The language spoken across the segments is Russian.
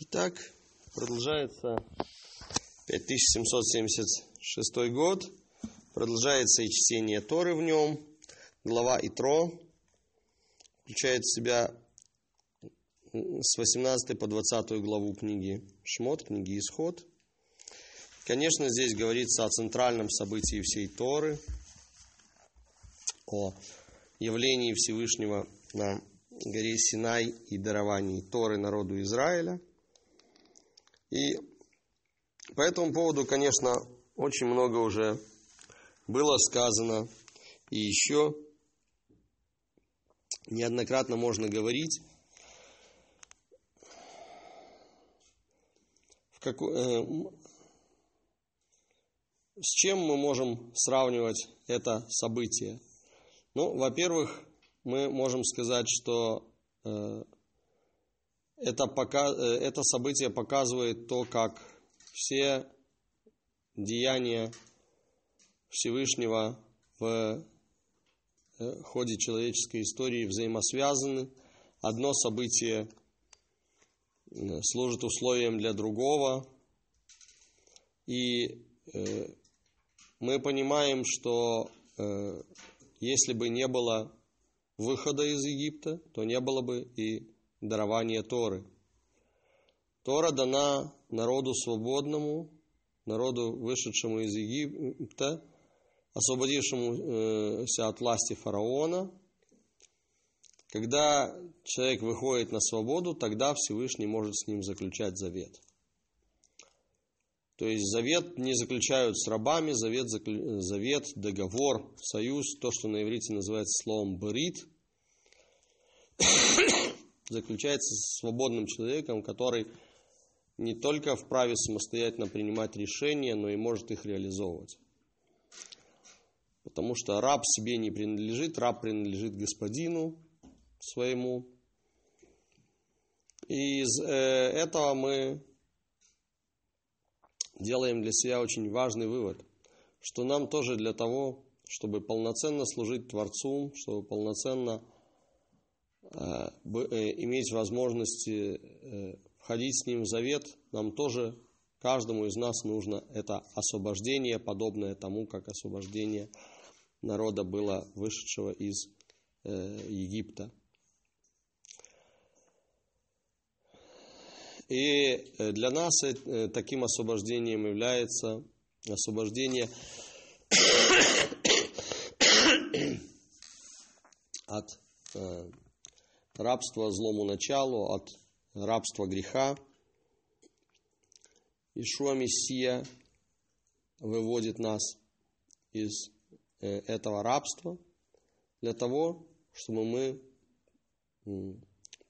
Итак, продолжается 5776 год. Продолжается и чтение Торы в нем. Глава Итро включает в себя с 18 по 20 главу книги Шмот, книги Исход. Конечно, здесь говорится о центральном событии всей Торы, о явлении Всевышнего на горе Синай и даровании Торы народу Израиля. И по этому поводу, конечно, очень много уже было сказано, и еще неоднократно можно говорить. В какой, э, с чем мы можем сравнивать это событие? Ну, во-первых, мы можем сказать, что э, это, пока, э, это событие показывает то, как все деяния Всевышнего в э, ходе человеческой истории взаимосвязаны. Одно событие служит условием для другого. И мы понимаем, что если бы не было выхода из Египта, то не было бы и дарования Торы. Тора дана народу свободному, народу, вышедшему из Египта, освободившемуся от власти фараона. Когда человек выходит на свободу, тогда Всевышний может с ним заключать завет. То есть завет не заключают с рабами, завет, завет, договор, союз, то, что на иврите называется словом «брит», заключается с свободным человеком, который не только вправе самостоятельно принимать решения, но и может их реализовывать. Потому что раб себе не принадлежит, раб принадлежит господину своему. И из э, этого мы делаем для себя очень важный вывод, что нам тоже для того, чтобы полноценно служить Творцу, чтобы полноценно иметь возможность э, входить с Ним в завет, нам тоже, каждому из нас нужно это освобождение, подобное тому, как освобождение народа было вышедшего из Египта. И э, для нас э, таким освобождением является освобождение от э, рабства злому началу, от рабства греха. Ишуа Мессия выводит нас из этого рабства для того, чтобы мы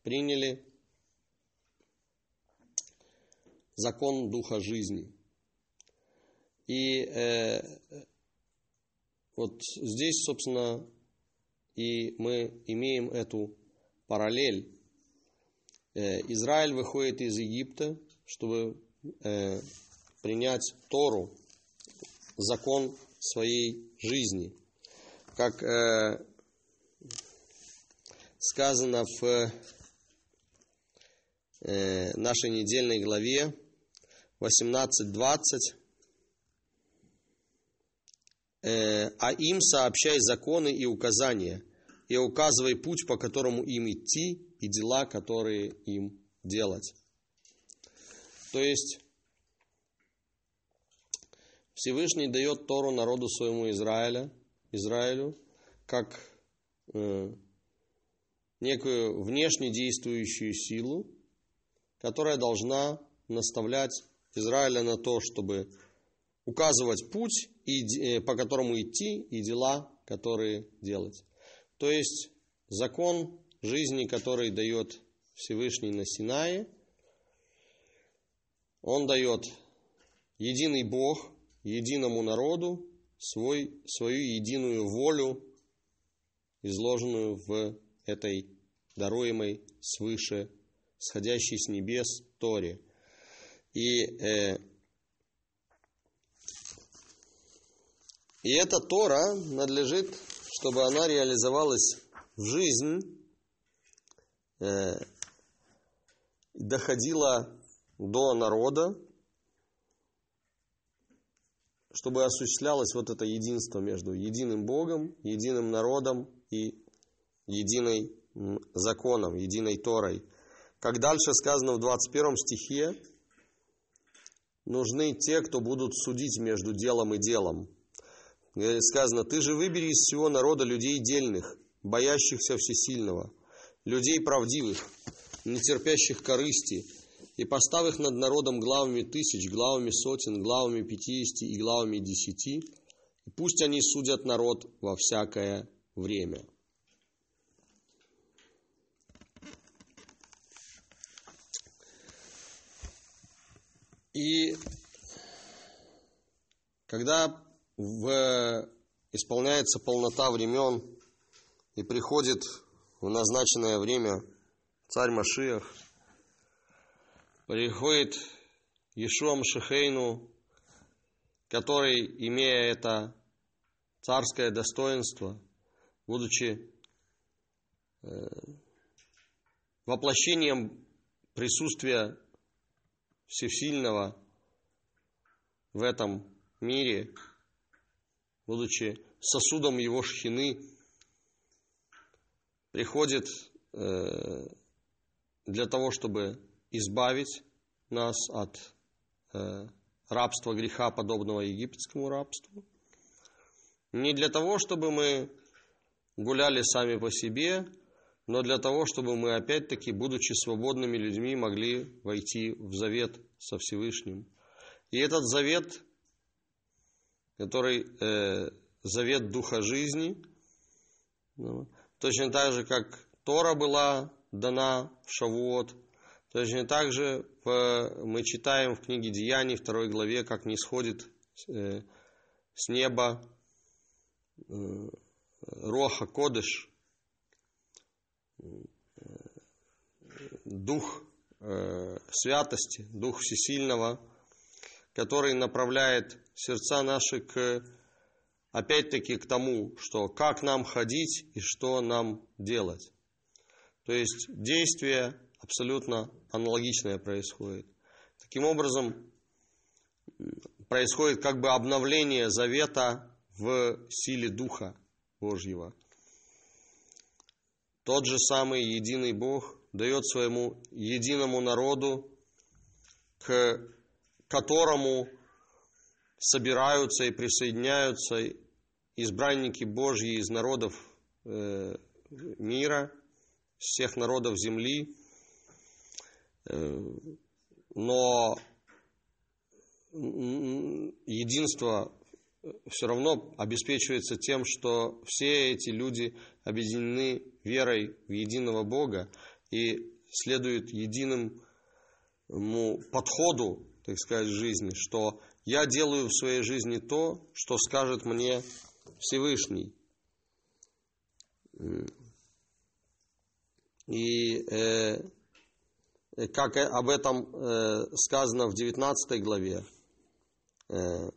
приняли закон духа жизни. И э, вот здесь, собственно, и мы имеем эту параллель. Э, Израиль выходит из Египта, чтобы э, принять Тору, закон своей жизни. Как э, сказано в нашей недельной главе, 18.20. Э, а им сообщай законы и указания, и указывай путь, по которому им идти, и дела, которые им делать. То есть Всевышний дает Тору народу своему Израиля, Израилю, как э, некую внешне действующую силу, которая должна наставлять Израиля на то, чтобы указывать путь, э, по которому идти, и дела, которые делать. То есть закон жизни, который дает Всевышний на Синае, он дает единый Бог единому народу свой, свою единую волю, изложенную в этой даруемой свыше, сходящей с небес Торе – и, э, и эта Тора надлежит, чтобы она реализовалась в жизнь, э, доходила до народа, чтобы осуществлялось вот это единство между единым Богом, единым народом и единой законом, единой Торой. Как дальше сказано в 21 стихе, нужны те, кто будут судить между делом и делом. Сказано, ты же выбери из всего народа людей дельных, боящихся всесильного, людей правдивых, не терпящих корысти, и поставь их над народом главами тысяч, главами сотен, главами пятидесяти и главами десяти, и пусть они судят народ во всякое время. И когда в, исполняется полнота времен и приходит в назначенное время царь Машиах, приходит Ешуа Шехейну, который, имея это царское достоинство, будучи э, воплощением присутствия Всесильного в этом мире, будучи сосудом его шхины, приходит э, для того, чтобы избавить нас от э, рабства греха, подобного египетскому рабству. Не для того, чтобы мы гуляли сами по себе, но для того, чтобы мы опять-таки, будучи свободными людьми, могли войти в завет со Всевышним. И этот завет, который э, завет Духа жизни, ну, точно так же, как Тора была дана в Шавуот, точно так же в, мы читаем в книге Деяний, второй главе, как не сходит э, с неба э, Роха Кодыш, дух э, святости, дух всесильного, который направляет сердца наши к, опять-таки, к тому, что как нам ходить и что нам делать. То есть действие абсолютно аналогичное происходит. Таким образом, происходит как бы обновление завета в силе Духа Божьего – тот же самый единый Бог дает своему единому народу, к которому собираются и присоединяются избранники Божьи из народов э, мира, всех народов земли. Э, но единство все равно обеспечивается тем, что все эти люди объединены верой в единого Бога и следуют единому подходу, так сказать, жизни, что я делаю в своей жизни то, что скажет мне Всевышний. И э, как об этом э, сказано в 19 главе, э,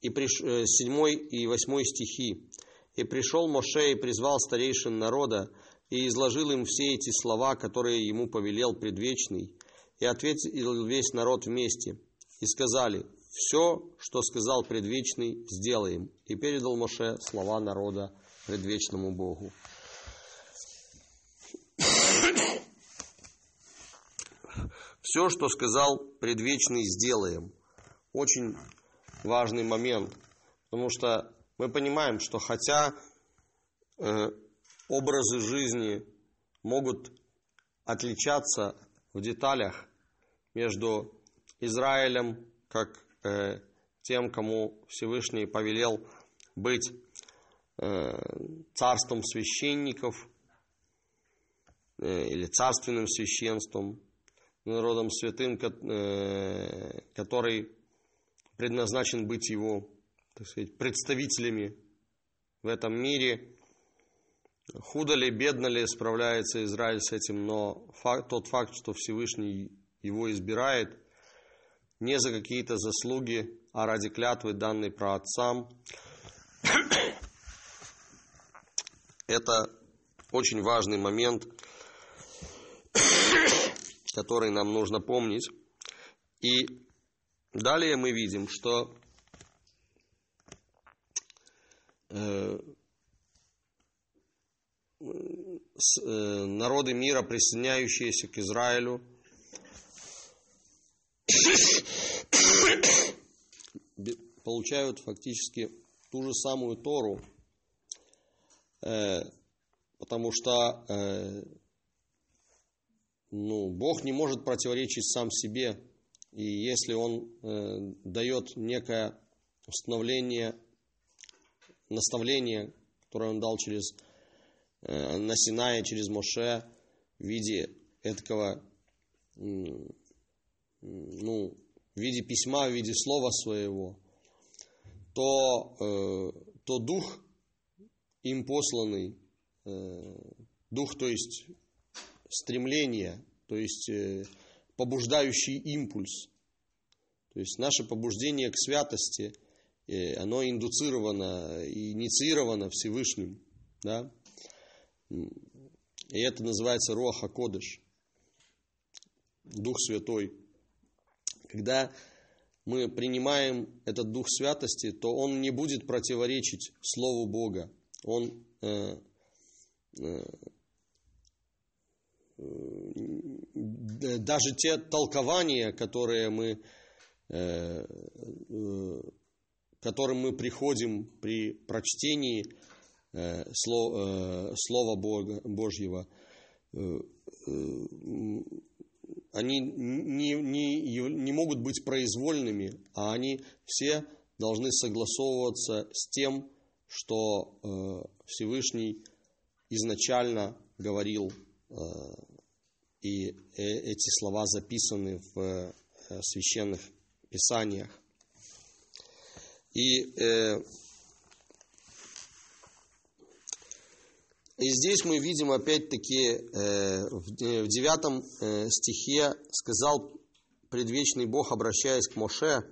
и приш... 7 э, и 8 стихи. «И пришел Моше и призвал старейшин народа, и изложил им все эти слова, которые ему повелел предвечный, и ответил весь народ вместе, и сказали, все, что сказал предвечный, сделаем. И передал Моше слова народа предвечному Богу. Все, что сказал предвечный, сделаем. Очень важный момент, потому что мы понимаем, что хотя э, образы жизни могут отличаться в деталях между Израилем, как э, тем, кому Всевышний повелел быть э, царством священников э, или царственным священством, народом святым, э, который предназначен быть его, так сказать, представителями в этом мире. Худо ли, бедно ли справляется Израиль с этим, но факт, тот факт, что Всевышний его избирает, не за какие-то заслуги, а ради клятвы, данной про отцам, это очень важный момент, который нам нужно помнить. И далее мы видим, что э, э, народы мира, присоединяющиеся к Израилю, получают фактически ту же самую Тору, э, потому что ну, Бог не может противоречить сам себе, и если Он э, дает некое установление, наставление, которое Он дал через э, на Синае, через Моше, в виде этого, ну, в виде письма, в виде слова своего, то, э, то дух им посланный, э, дух, то есть стремление, то есть э, побуждающий импульс. То есть наше побуждение к святости, э, оно индуцировано, инициировано Всевышним. Да? И это называется Роха Кодыш, Дух Святой. Когда мы принимаем этот Дух Святости, то он не будет противоречить Слову Бога. Он э, э, даже те толкования, которые мы, э, э, которым мы приходим при прочтении э, Слова Бога, Божьего, они не, не, не могут быть произвольными, а они все должны согласовываться с тем, что Всевышний изначально говорил и э, эти слова записаны в э, священных писаниях. И, э, и здесь мы видим опять-таки в девятом стихе сказал предвечный Бог, обращаясь к Моше,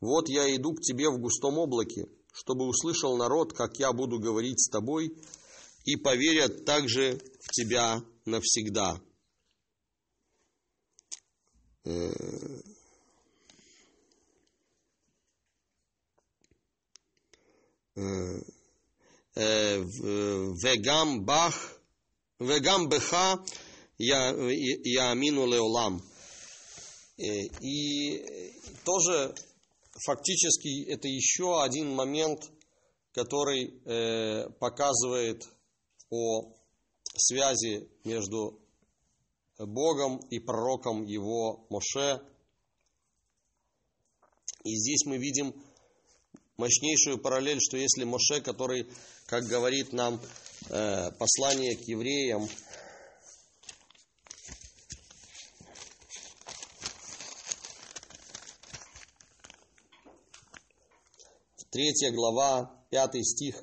«Вот я иду к тебе в густом облаке, чтобы услышал народ, как я буду говорить с тобой, и поверят также в тебя навсегда». Э, э, вегам бах, вегам беха я амину леолам. Э, и тоже фактически это еще один момент, который показывает о связи между Богом и пророком его Моше. И здесь мы видим мощнейшую параллель, что если Моше, который, как говорит нам э, послание к евреям, Третья глава, пятый стих.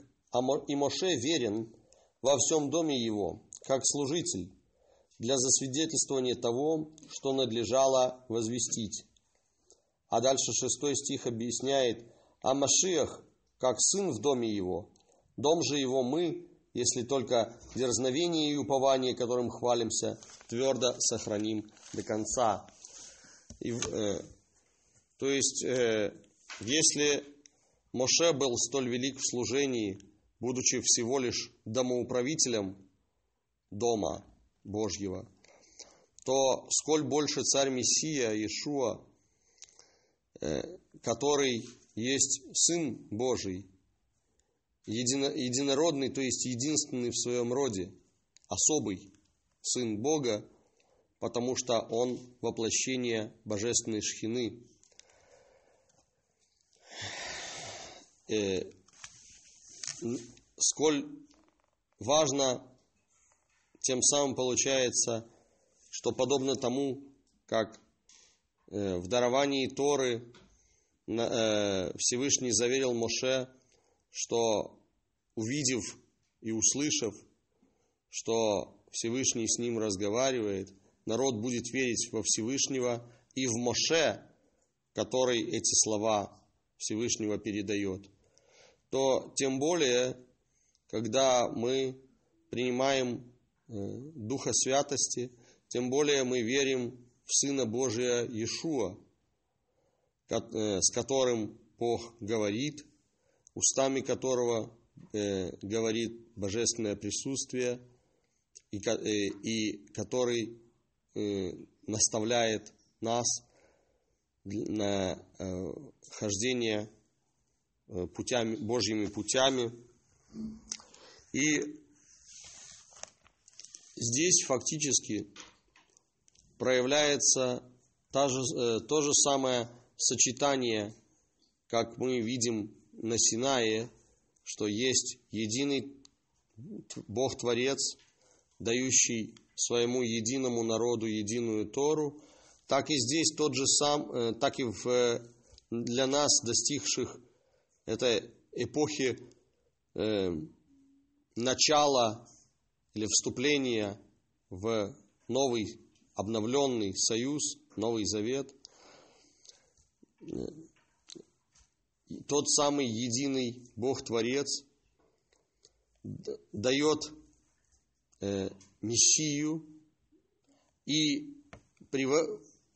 «И Моше верен во всем доме его, как служитель, для засвидетельствования того, что надлежало возвестить. А дальше шестой стих объясняет, а Машиах, как сын в доме его, дом же его мы, если только дерзновение и упование, которым хвалимся, твердо сохраним до конца. И, э, то есть, э, если Моше был столь велик в служении, будучи всего лишь домоуправителем дома, Божьего, то сколь больше царь Мессия Иешуа, э, который есть Сын Божий, едино, единородный, то есть единственный в своем роде, особый Сын Бога, потому что Он воплощение божественной шхины. Э, сколь важно тем самым получается, что подобно тому, как э, в даровании Торы Всевышний заверил Моше, что увидев и услышав, что Всевышний с ним разговаривает, народ будет верить во Всевышнего и в Моше, который эти слова Всевышнего передает, то тем более, когда мы принимаем Э, Духа Святости, тем более мы верим в Сына Божия Иешуа, с которым Бог говорит, устами которого говорит божественное присутствие, и, и который наставляет нас на хождение путями, Божьими путями. И здесь фактически проявляется та же, э, то же самое сочетание, как мы видим на Синае, что есть единый Бог-творец, дающий своему единому народу единую Тору, так и здесь тот же сам, э, так и в, э, для нас, достигших этой эпохи э, начала или вступления в новый обновленный союз, Новый Завет, тот самый единый Бог-творец дает э, Мессию, и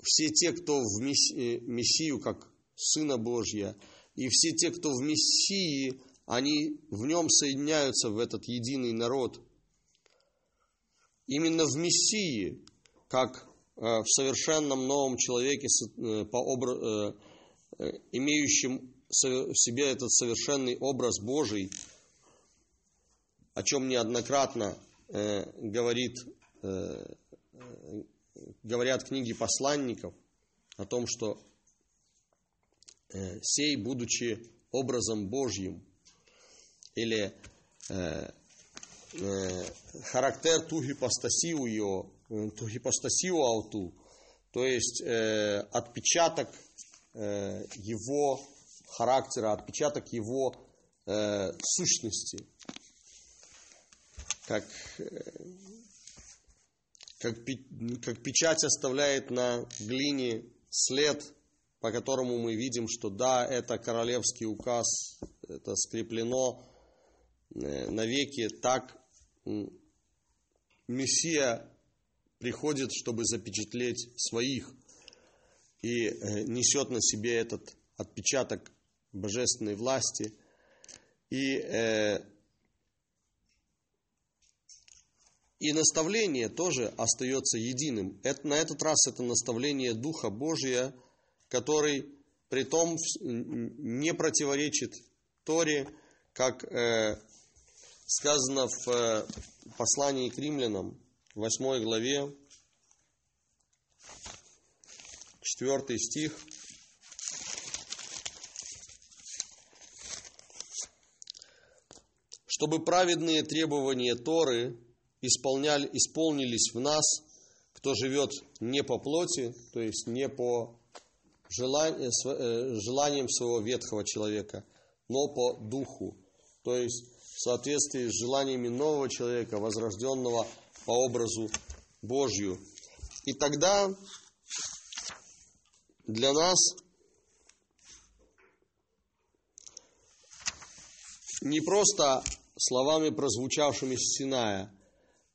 все те, кто в э, Мессию, как Сына Божья, и все те, кто в Мессии, они в нем соединяются в этот единый народ. Именно в Мессии, как э, в совершенном новом человеке, по образ, имеющем в себе этот совершенный образ Божий, о чем неоднократно э, говорит, э, говорят книги посланников, о том, что э, сей, будучи образом Божьим, или э, э, характер ту гипостасию ее, ту гипостасию ауту, то есть э, отпечаток э, его характера, отпечаток его э, сущности, как, э, как, как печать оставляет на глине след, по которому мы видим, что да, это королевский указ, это скреплено э, навеки, так Мессия приходит, чтобы запечатлеть своих и э, несет на себе этот отпечаток божественной власти. И, э, и наставление тоже остается единым. Это, на этот раз это наставление Духа Божия, который при том не противоречит Торе, как э, сказано в э, послании к римлянам, 8 главе, 4 стих – чтобы праведные требования Торы исполняли, исполнились в нас, кто живет не по плоти, то есть не по э, желаниям своего ветхого человека, но по духу, то есть в соответствии с желаниями нового человека, возрожденного по образу Божью. И тогда для нас не просто словами, прозвучавшими с Синая,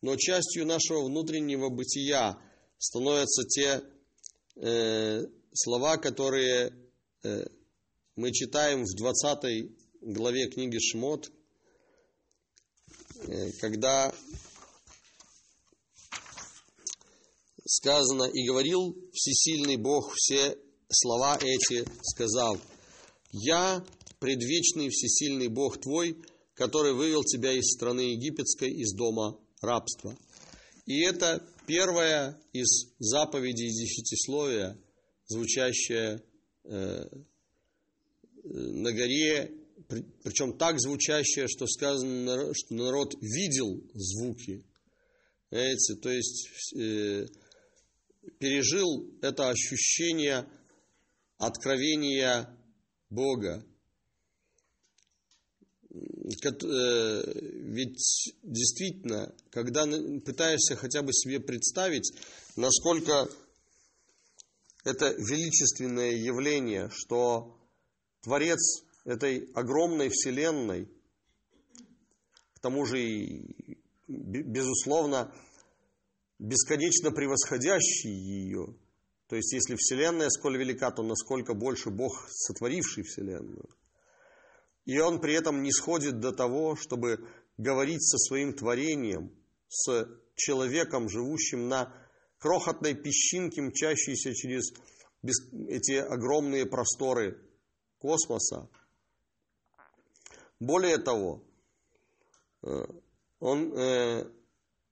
но частью нашего внутреннего бытия становятся те э, слова, которые э, мы читаем в 20 главе книги Шмот, э, когда сказано, «И говорил всесильный Бог все слова эти, сказал, «Я, предвечный всесильный Бог твой, который вывел тебя из страны египетской, из дома рабства. И это первая из заповедей десятисловия, звучащая э, на горе, причем так звучащая, что сказано, что народ видел звуки. Знаете, то есть э, пережил это ощущение откровения Бога. Э, ведь действительно, когда пытаешься хотя бы себе представить, насколько это величественное явление, что Творец этой огромной Вселенной, к тому же и, безусловно, бесконечно превосходящий ее, То есть, если Вселенная сколь велика, то насколько больше Бог, сотворивший Вселенную. И Он при этом не сходит до того, чтобы говорить со своим творением, с человеком, живущим на крохотной песчинке, мчащейся через эти огромные просторы космоса. Более того, э, он э,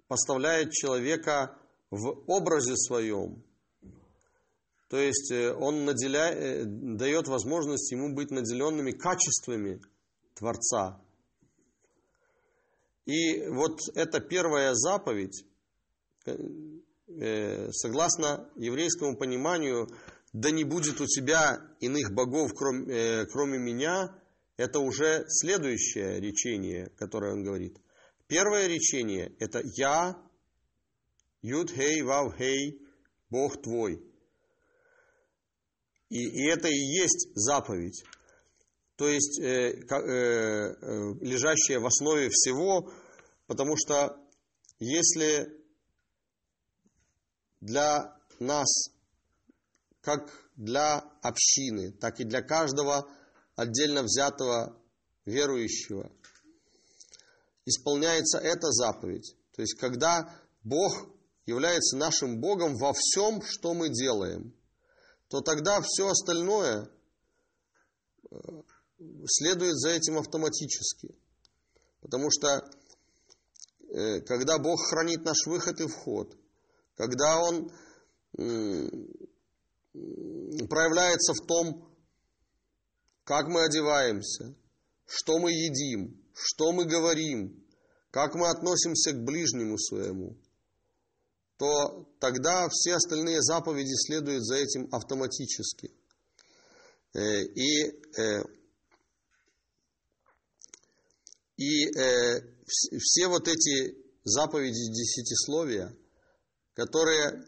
поставляет человека в образе своем. То есть э, он наделяет, дает возможность ему быть наделенными качествами Творца. И вот эта первая заповедь, согласно еврейскому пониманию, да не будет у тебя иных богов, кроме, кроме меня, это уже следующее речение, которое он говорит. Первое речение – это «Я, Юд, Хей, Вав, Хей, Бог твой». И, и это и есть заповедь. То есть, э, э, э, лежащая в основе всего, потому что если для нас, как для общины, так и для каждого отдельно взятого верующего, исполняется эта заповедь. То есть, когда Бог является нашим Богом во всем, что мы делаем, то тогда все остальное э, следует за этим автоматически. Потому что э, когда Бог хранит наш выход и вход, когда Он проявляется в том, как мы одеваемся, что мы едим, что мы говорим, как мы относимся к ближнему своему, то тогда все остальные заповеди следуют за этим автоматически. Э, и, э, и э, все вот эти заповеди десятисловия, которые,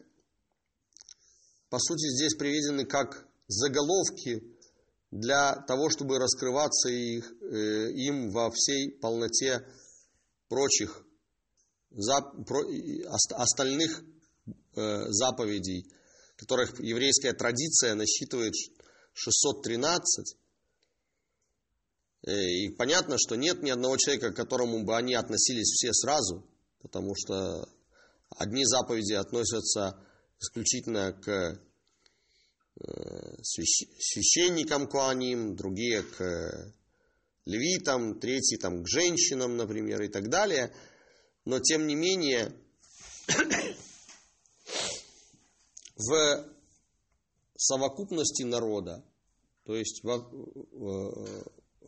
по сути, здесь приведены как заголовки для того, чтобы раскрываться их, им во всей полноте прочих остальных э, заповедей, которых еврейская традиция насчитывает 613. Э, и понятно, что нет ни одного человека, к которому бы они относились все сразу, потому что одни заповеди относятся исключительно к Э, священникам Куаним, другие к левитам, третьи там, к женщинам, например, и так далее. Но тем не менее, в совокупности народа, то есть в,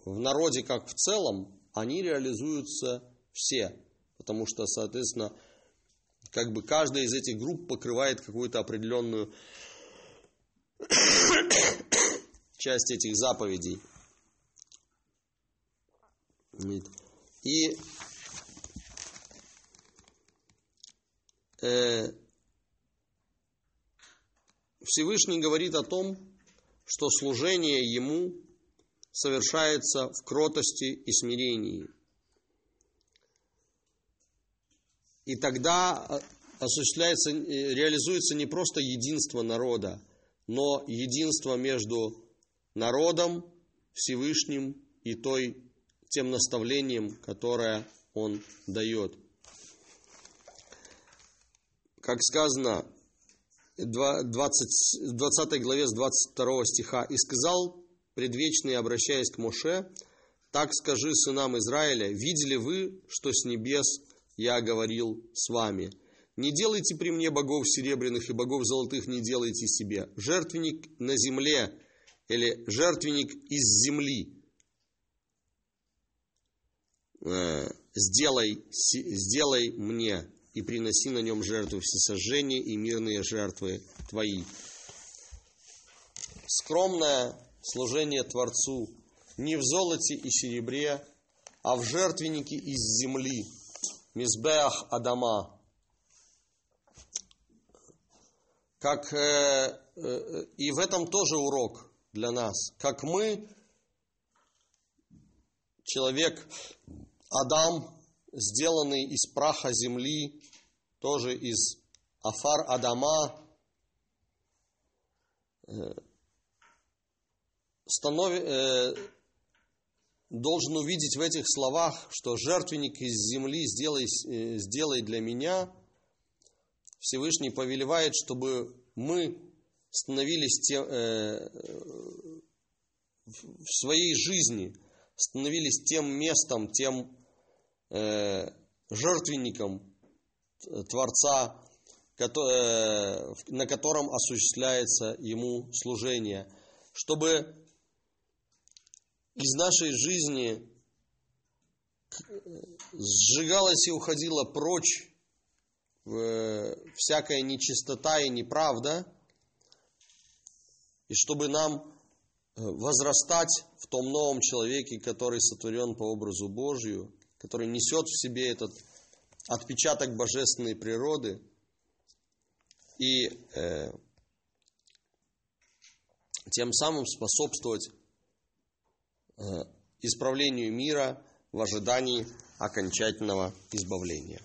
в народе как в целом, они реализуются все. Потому что, соответственно, как бы каждая из этих групп покрывает какую-то определенную часть этих заповедей. И э, Всевышний говорит о том, что служение Ему совершается в кротости и смирении. И тогда осуществляется, реализуется не просто единство народа, но единство между народом, Всевышним и той, тем наставлением, которое он дает. Как сказано в 20, 20 главе с 22 стиха, «И сказал предвечный, обращаясь к Моше, так скажи сынам Израиля, видели вы, что с небес я говорил с вами?» Не делайте при мне богов серебряных и богов золотых не делайте себе. Жертвенник на земле или жертвенник из земли э, сделай, сделай мне и приноси на нем жертву всесожжения и мирные жертвы твои. Скромное служение Творцу не в золоте и серебре, а в жертвеннике из земли. Мизбеах Адама, как э, э, и в этом тоже урок для нас. Как мы, человек Адам, сделанный из праха земли, тоже из Афар Адама, станови, э, должен увидеть в этих словах, что жертвенник из земли сделай, э, сделай для меня, Всевышний повелевает, чтобы мы становились тем, э, в своей жизни, становились тем местом, тем э, жертвенником Творца, который, на котором осуществляется Ему служение, чтобы из нашей жизни сжигалась и уходила прочь всякая нечистота и неправда, и чтобы нам э, возрастать в том новом человеке, который сотворен по образу Божию, который несет в себе этот отпечаток божественной природы, и э, тем самым способствовать э, исправлению мира в ожидании окончательного избавления.